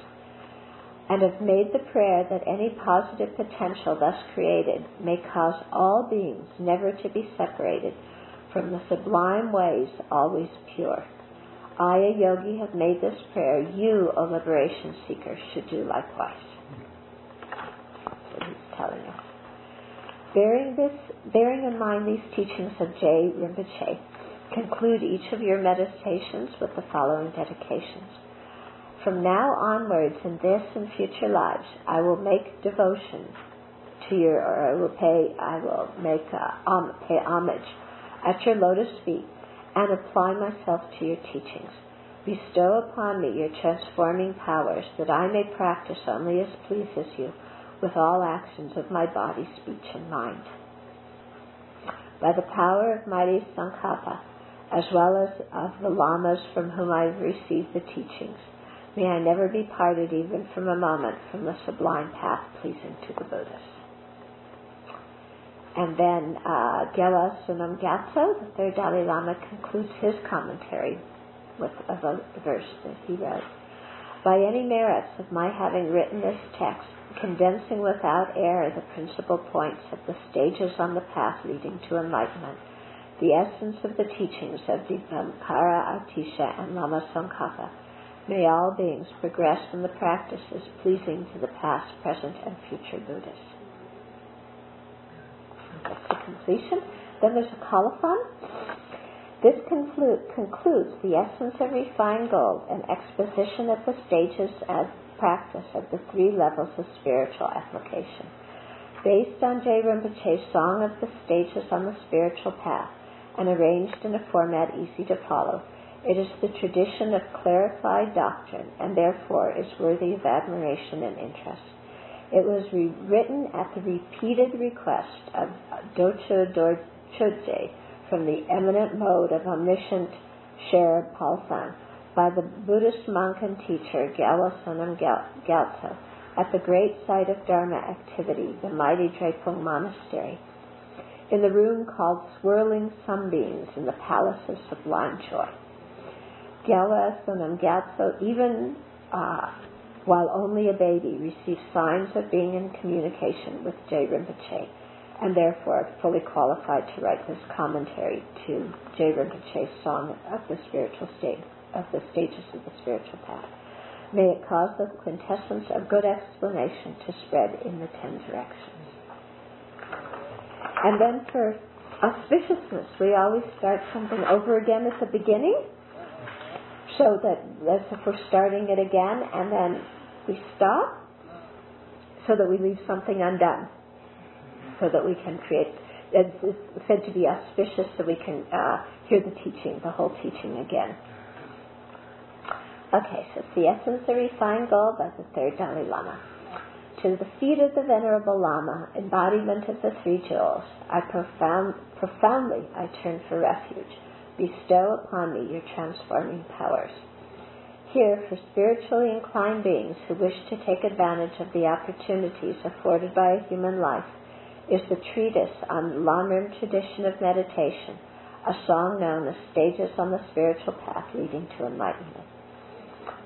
and have made the prayer that any positive potential thus created may cause all beings never to be separated from the sublime ways always pure. I, a yogi, have made this prayer. You, a liberation seeker, should do likewise. Bearing, this, bearing in mind these teachings of Je Rinpoche, conclude each of your meditations with the following dedications. From now onwards, in this and future lives, I will make devotion to your, or I will pay, I will make uh, um, pay homage at your lotus feet and apply myself to your teachings. Bestow upon me your transforming powers, that I may practice only as pleases you with all actions of my body, speech, and mind. By the power of mighty Tsongkhapa, as well as of the lamas from whom I have received the teachings, May I never be parted even from a moment from the sublime path pleasing to the Buddhas. And then uh, Gyalwa Sonam Gyatso, the third Dalai Lama, concludes his commentary with a verse that he wrote. By any merits of my having written this text, condensing without error the principal points of the stages on the path leading to enlightenment, the essence of the teachings of Dipankara Atisha and Lama Tsongkhapa, May all beings progress in the practices pleasing to the past, present, and future Buddhas. That's the completion. Then there's a colophon. This conclude, concludes the essence of refined gold and exposition of the stages of practice of the three levels of spiritual application. Based on Je Rinpoche's Song of the Stages on the Spiritual Path and arranged in a format easy to follow, it is the tradition of clarified doctrine and therefore is worthy of admiration and interest. It was rewritten at the repeated request of Docho Dorchodje from the eminent mode of omniscient Sherab Palsan by the Buddhist monk and teacher Gyala Sonam at the great site of Dharma activity, the mighty Drepung Monastery, in the room called Swirling Sunbeams in the Palace of Sublime Joy. Gyala even uh, while only a baby, received signs of being in communication with Je Rinpoche and therefore fully qualified to write this commentary to Je Rinpoche's song of the spiritual state, of the stages of the spiritual path. May it cause the quintessence of good explanation to spread in the ten directions. And then for auspiciousness, we always start something over again at the beginning, so that as if we're starting it again, and then we stop, so that we leave something undone so that we can create, it's said to be auspicious so we can uh, hear the teaching, the whole teaching again. Okay, so it's the essence of refined gold by the third Dalai Lama. To the feet of the Venerable Lama, embodiment of the three jewels, I profound, profoundly I turn for refuge. Bestow upon me your transforming powers. Here, for spiritually inclined beings who wish to take advantage of the opportunities afforded by a human life, is the treatise on Lamrim tradition of meditation, a song known as Stages on the Spiritual Path Leading to Enlightenment.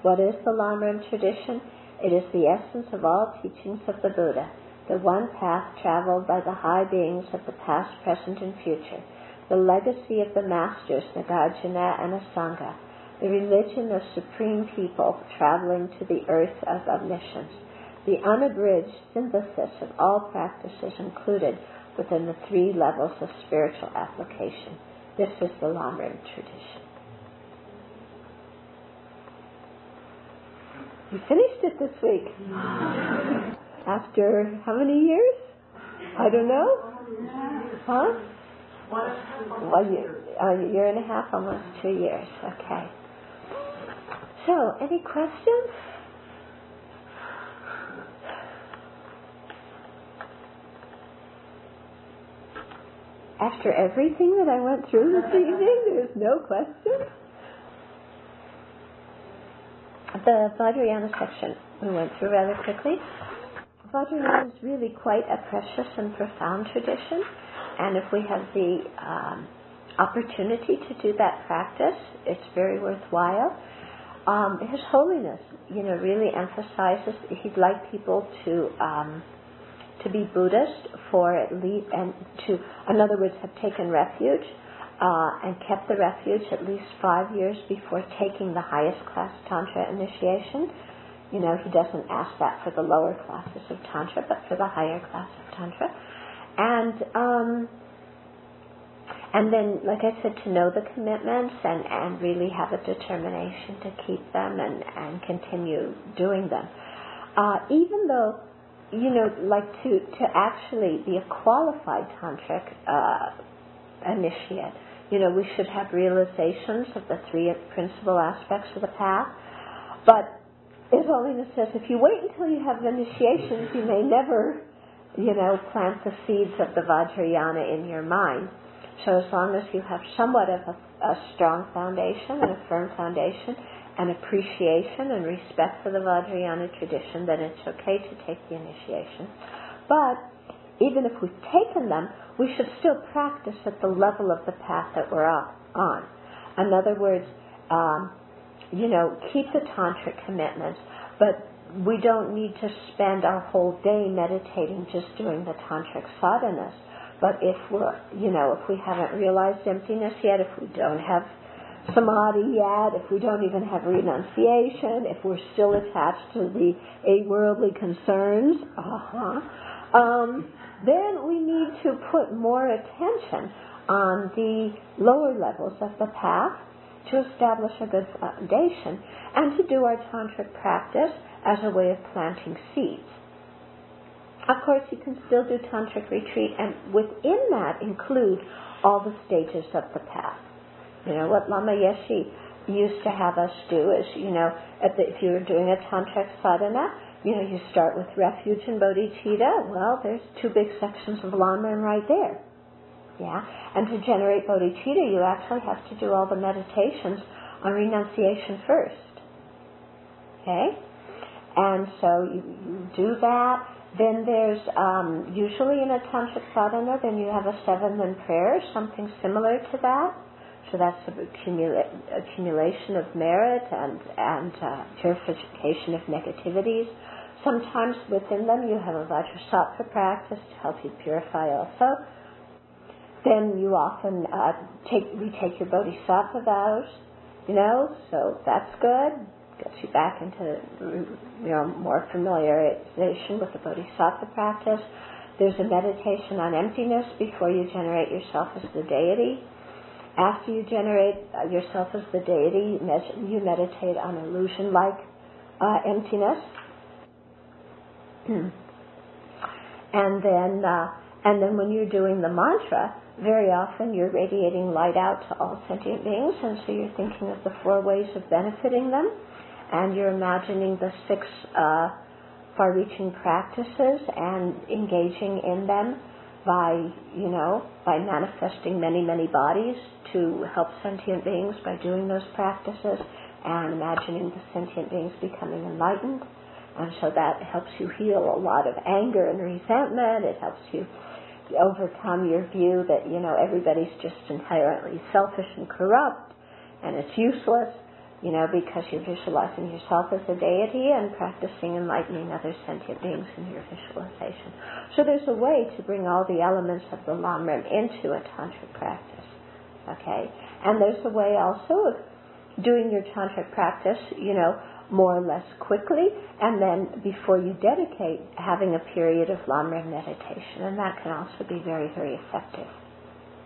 What is the Lamrim tradition? It is the essence of all teachings of the Buddha, the one path traveled by the high beings of the past, present, and future, the legacy of the masters Nagarjuna and Asanga, the religion of supreme people traveling to the earth of omniscience, the unabridged synthesis of all practices included within the three levels of spiritual application. This is the Lamrim tradition. We finished it this week. [laughs] After how many years? I don't know. Huh? One year, a year and a half, almost two years. Okay. So, any questions? After everything that I went through this [laughs] evening, there's no question. The Vajrayana section we went through rather quickly. Vajrayana is really quite a precious and profound tradition, and if we have the um, opportunity to do that practice, it's very worthwhile. Um, His Holiness, you know, really emphasizes he'd like people to um, to be Buddhist for at least, and to, in other words, have taken refuge uh, and kept the refuge at least five years before taking the highest class Tantra initiation. You know, he doesn't ask that for the lower classes of Tantra, but for the higher class of Tantra. And, um, and then, like I said, to know the commitments and, and really have a determination to keep them and, and continue doing them. Uh, even though you know, like to, to actually be a qualified tantric uh, initiate, you know, we should have realizations of the three principal aspects of the path. But His Holiness says if you wait until you have initiations, you may never, you know, plant the seeds of the Vajrayana in your mind. So as long as you have somewhat of a, a strong foundation and a firm foundation, and appreciation and respect for the Vajrayana tradition, then it's okay to take the initiation. But even if we've taken them, we should still practice at the level of the path that we're on. In other words, um, you know, keep the tantric commitments, but we don't need to spend our whole day meditating just doing the tantric sadhanas. But if we're, you know, if we haven't realized emptiness yet, if we don't have samadhi yet, if we don't even have renunciation, if we're still attached to the eight worldly concerns, uh-huh, um, then we need to put more attention on the lower levels of the path to establish a good foundation and to do our tantric practice as a way of planting seeds. Of course, you can still do tantric retreat and within that include all the stages of the path. You know, what Lama Yeshe used to have us do is, you know, the, if you were doing a tantric sadhana, you know, you start with refuge and bodhicitta. Well, there's two big sections of Lamrim right there. Yeah? And to generate bodhicitta, you actually have to do all the meditations on renunciation first. Okay? And so you, you do that. Then there's um, usually in a tantric sadhana, then you have a seven then prayer, something similar to that. So that's the accumula- accumulation of merit and, and uh, purification of negativities. Sometimes within them you have a Vajrasattva practice to help you purify also. Then you often uh, take retake your Bodhisattva vows, you know, so that's good. Gets you back into you know more familiarization with the Bodhisattva practice. There's a meditation on emptiness before you generate yourself as the deity. After you generate uh, yourself as the deity, you meditate on illusion-like uh, emptiness. [clears throat] and then, uh, and then when you're doing the mantra, very often you're radiating light out to all sentient beings, and so you're thinking of the four ways of benefiting them, and you're imagining the six uh, far-reaching practices and engaging in them by, you know, by manifesting many, many bodies to help sentient beings by doing those practices and imagining the sentient beings becoming enlightened. And so that helps you heal a lot of anger and resentment. It helps you overcome your view that, you know, everybody's just inherently selfish and corrupt and it's useless you know, because you're visualizing yourself as a deity and practicing enlightening other sentient beings in your visualization. So there's a way to bring all the elements of the Lamrim into a tantric practice. Okay? And there's a way also of doing your tantric practice, you know, more or less quickly, and then before you dedicate, having a period of Lamrim meditation, and that can also be very, very effective.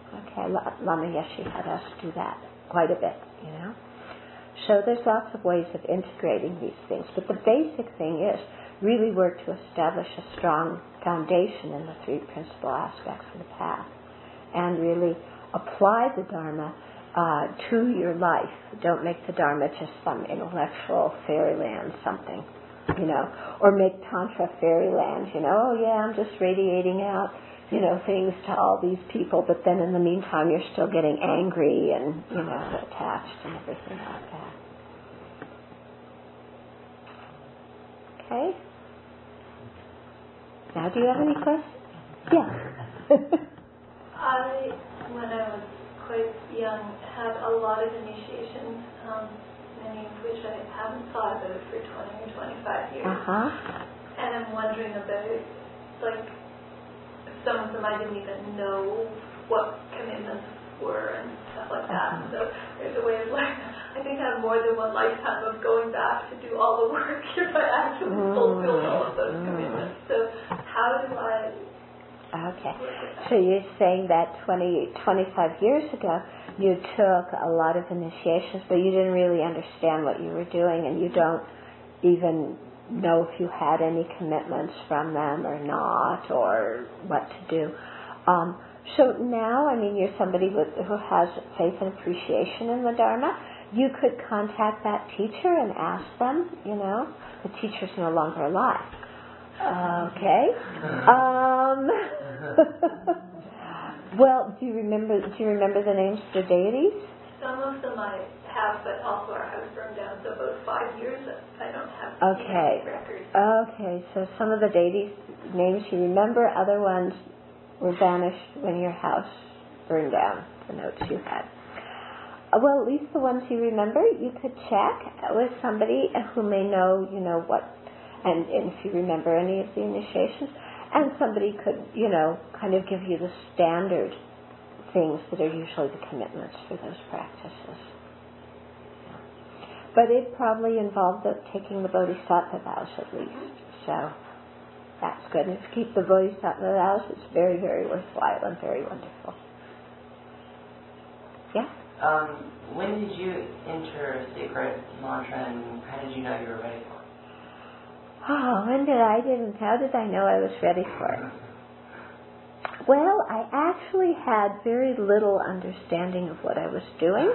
Okay, Lama Yeshe had us do that quite a bit, you know. So there's lots of ways of integrating these things, but the basic thing is really work to establish a strong foundation in the three principal aspects of the path and really apply the Dharma uh, to your life. Don't make the Dharma just some intellectual fairyland something, you know, or make Tantra fairyland, you know, oh yeah, I'm just radiating out, you know, things to all these people, but then in the meantime you're still getting angry and, you know, attached and everything like that. Okay? Now, do you have any questions? Yeah. [laughs] I, when I was quite young, had a lot of initiations, um, many of which I haven't thought about for 20 or 25 years. Uh-huh. And I'm wondering about, like, some of them I didn't even know what commitments were and stuff like that. Uh-huh. So there's a way of like, [laughs] I think I have more than one lifetime of going back to do all the work [laughs] if I actually mm. fulfill all of those mm. commitments. So how do I Okay. So you're saying that 20, 25 years ago you took a lot of initiations, but you didn't really understand what you were doing, and you don't even know if you had any commitments from them or not, or what to do. Um, so now, I mean, you're somebody with, who has faith and appreciation in the Dharma. You could contact that teacher and ask them, you know, the teacher's no longer alive. Okay. Um, [laughs] well, do you remember? Do you remember the names of the deities? Some of them I have, but also our house burned down, so about five years I don't have okay. records. Okay, so some of the deities names you remember, other ones were vanished when your house burned down, the notes you had. Uh, well, at least the ones you remember, you could check with somebody who may know, you know, what, and, and if you remember any of the initiations, and somebody could, you know, kind of give you the standard things that are usually the commitments for those practices. But it probably involved the, taking the bodhisattva vows at least. So that's good. And to keep the bodhisattva vows, it's very, very worthwhile and very wonderful. Yeah? Um, when did you enter sacred mantra and how did you know you were ready for it? Oh, when did I didn't how did I know I was ready for it? Well, I actually had very little understanding of what I was doing.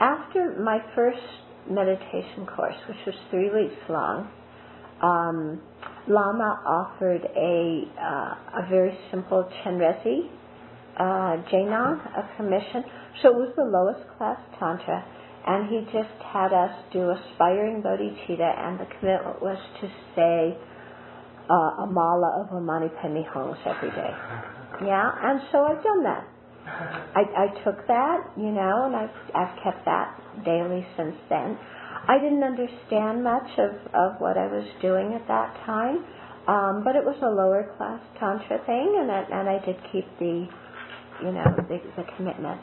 After my first meditation course, which was three weeks long, um, Lama offered a uh, a very simple Chenrezi uh, Jainong a commission. So it was the lowest class Tantra, and he just had us do aspiring bodhicitta, and the commitment was to say uh, a mala of Mani Padme Hums every day. [laughs] Yeah, and so I've done that. I, I took that, you know, and I've, I've kept that daily since then. I didn't understand much of, of what I was doing at that time, um, but it was a lower class tantra thing, and I, and I did keep the, you know, the, the commitment.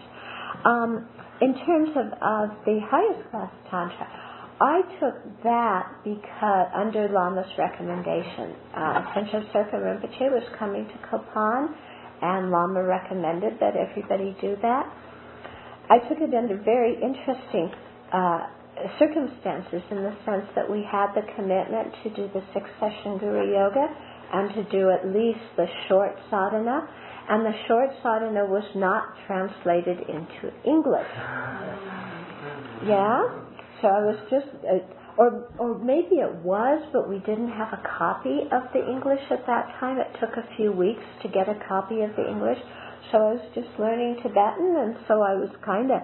Um, in terms of, of the highest class tantra, I took that because under Lama's recommendation, uh, Panchen Serpa Rinpoche was coming to Kopan, and Lama recommended that everybody do that. I took it under very interesting uh, circumstances in the sense that we had the commitment to do the six session Guru Yoga and to do at least the short sadhana, and the short sadhana was not translated into English. [laughs] Yeah? So I was just, uh, or or maybe it was, but we didn't have a copy of the English at that time. It took a few weeks to get a copy of the English, so I was just learning Tibetan, and so I was kind of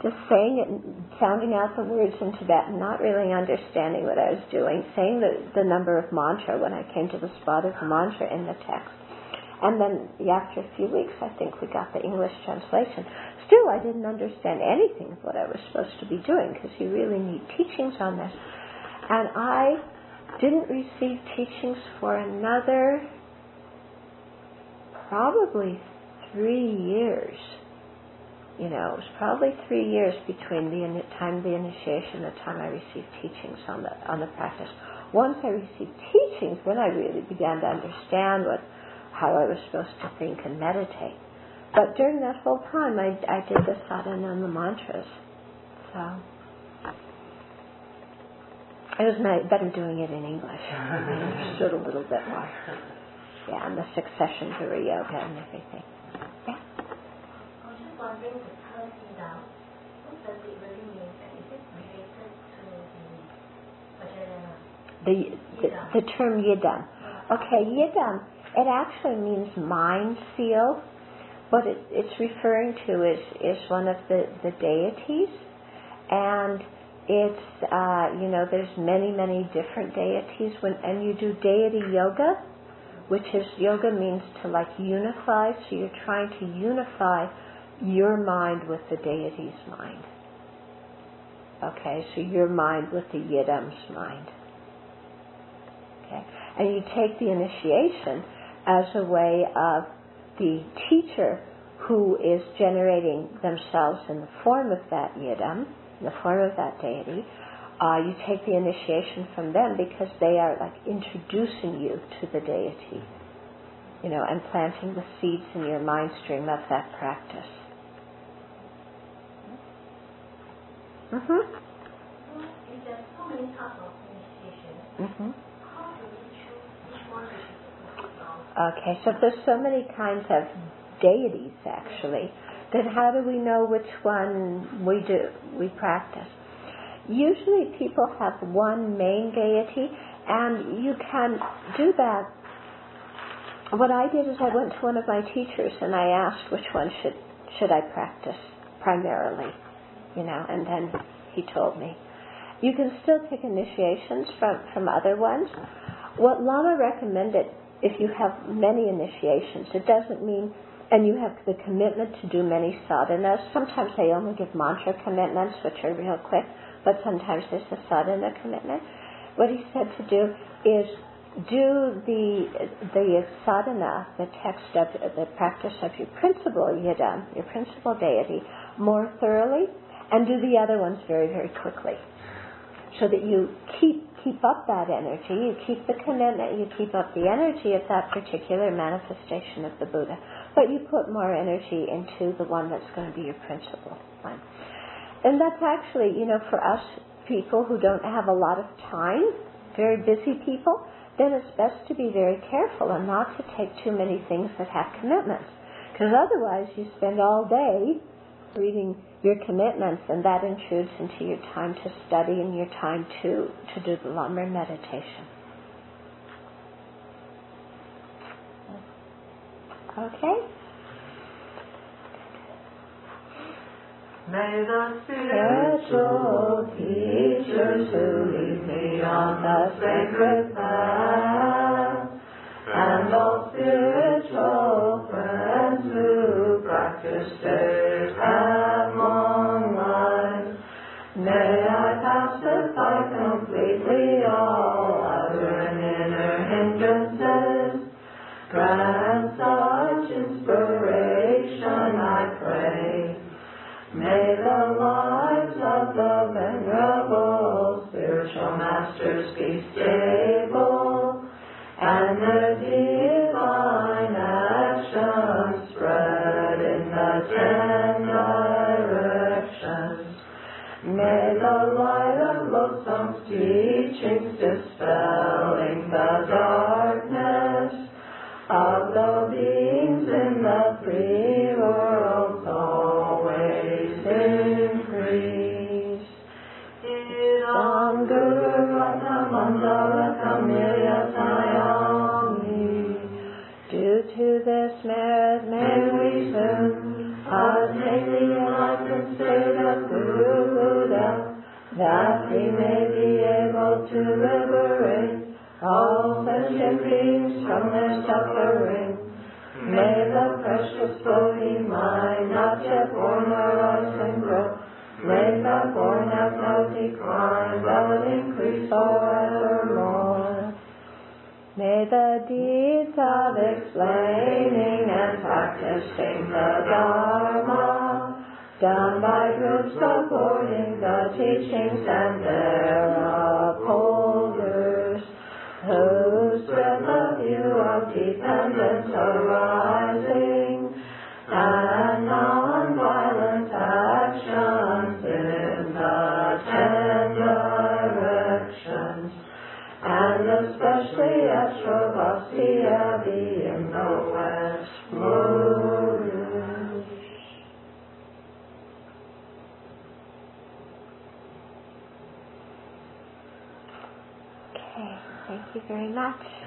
just saying it, and sounding out the words in Tibetan, not really understanding what I was doing, saying the, the number of mantra when I came to the spot of the mantra in the text. And then after a few weeks, I think we got the English translation. Still, I didn't understand anything of what I was supposed to be doing because you really need teachings on this. And I didn't receive teachings for another probably three years. You know, it was probably three years between the time of the initiation and the time I received teachings on the on the practice. Once I received teachings, then I really began to understand what how I was supposed to think and meditate. But during that whole time, I, I did the sadhana and the mantras. So it was nice, better doing it in English. [laughs] I understood a little bit more. Yeah, and the succession to yoga and everything. Yeah. I was just wondering the term idam, what does it really mean? And is it related to the Vajrayana? The, the, the term yidam. Okay, yidam, it actually means mind seal what it, it's referring to is, is one of the, the deities, and it's, uh, you know, there's many, many different deities, when, and you do deity yoga, which is, yoga means to like unify, so you're trying to unify your mind with the deity's mind. Okay, so your mind with the yidam's mind. Okay, and you take the initiation as a way of the teacher who is generating themselves in the form of that yidam, in the form of that deity, uh, you take the initiation from them because they are like introducing you to the deity, you know, and planting the seeds in your mind stream of that practice. Mm-hmm. If there's so many types of initiation, Mm-hmm. how do we choose which one we should focus on? Okay, so there's so many kinds of deities actually, then how do we know which one we do we practice? Usually people have one main deity and you can do that. What I did is I went to one of my teachers and I asked which one should should I practice primarily, you know, and then he told me. You can still take initiations from, from other ones. What Lama recommended if you have many initiations, it doesn't mean and you have the commitment to do many sadhanas. Sometimes they only give mantra commitments, which are real quick, but sometimes there's a sadhana commitment. What he said to do is do the the sadhana, the text of the practice of your principal yidam, your principal deity, more thoroughly, and do the other ones very very quickly, so that you keep keep up that energy, you keep the commitment, you keep up the energy of that particular manifestation of the Buddha but you put more energy into the one that's going to be your principal one. And that's actually, you know, for us people who don't have a lot of time, very busy people, then it's best to be very careful and not to take too many things that have commitments. Because otherwise you spend all day reading your commitments and that intrudes into your time to study and your time to, to do the Lamrim meditation. Okay? May the spiritual teachers who lead me on the sacred path, and all spiritual friends who practice faith and I pacify completely all outer and inner hindrances. Grant such inspiration, I pray. May the lives of the venerable spiritual masters be stable, from their suffering. May the precious Bodhi mind, not yet born or rise and grow, may the born have no decline, but increase forevermore. May the deeds of explaining and practicing the Dharma, done by groups supporting the teachings and their upholders, arising and non-violent actions in the ten directions, and especially at Sravasti in the West Moorish. Okay, thank you very much.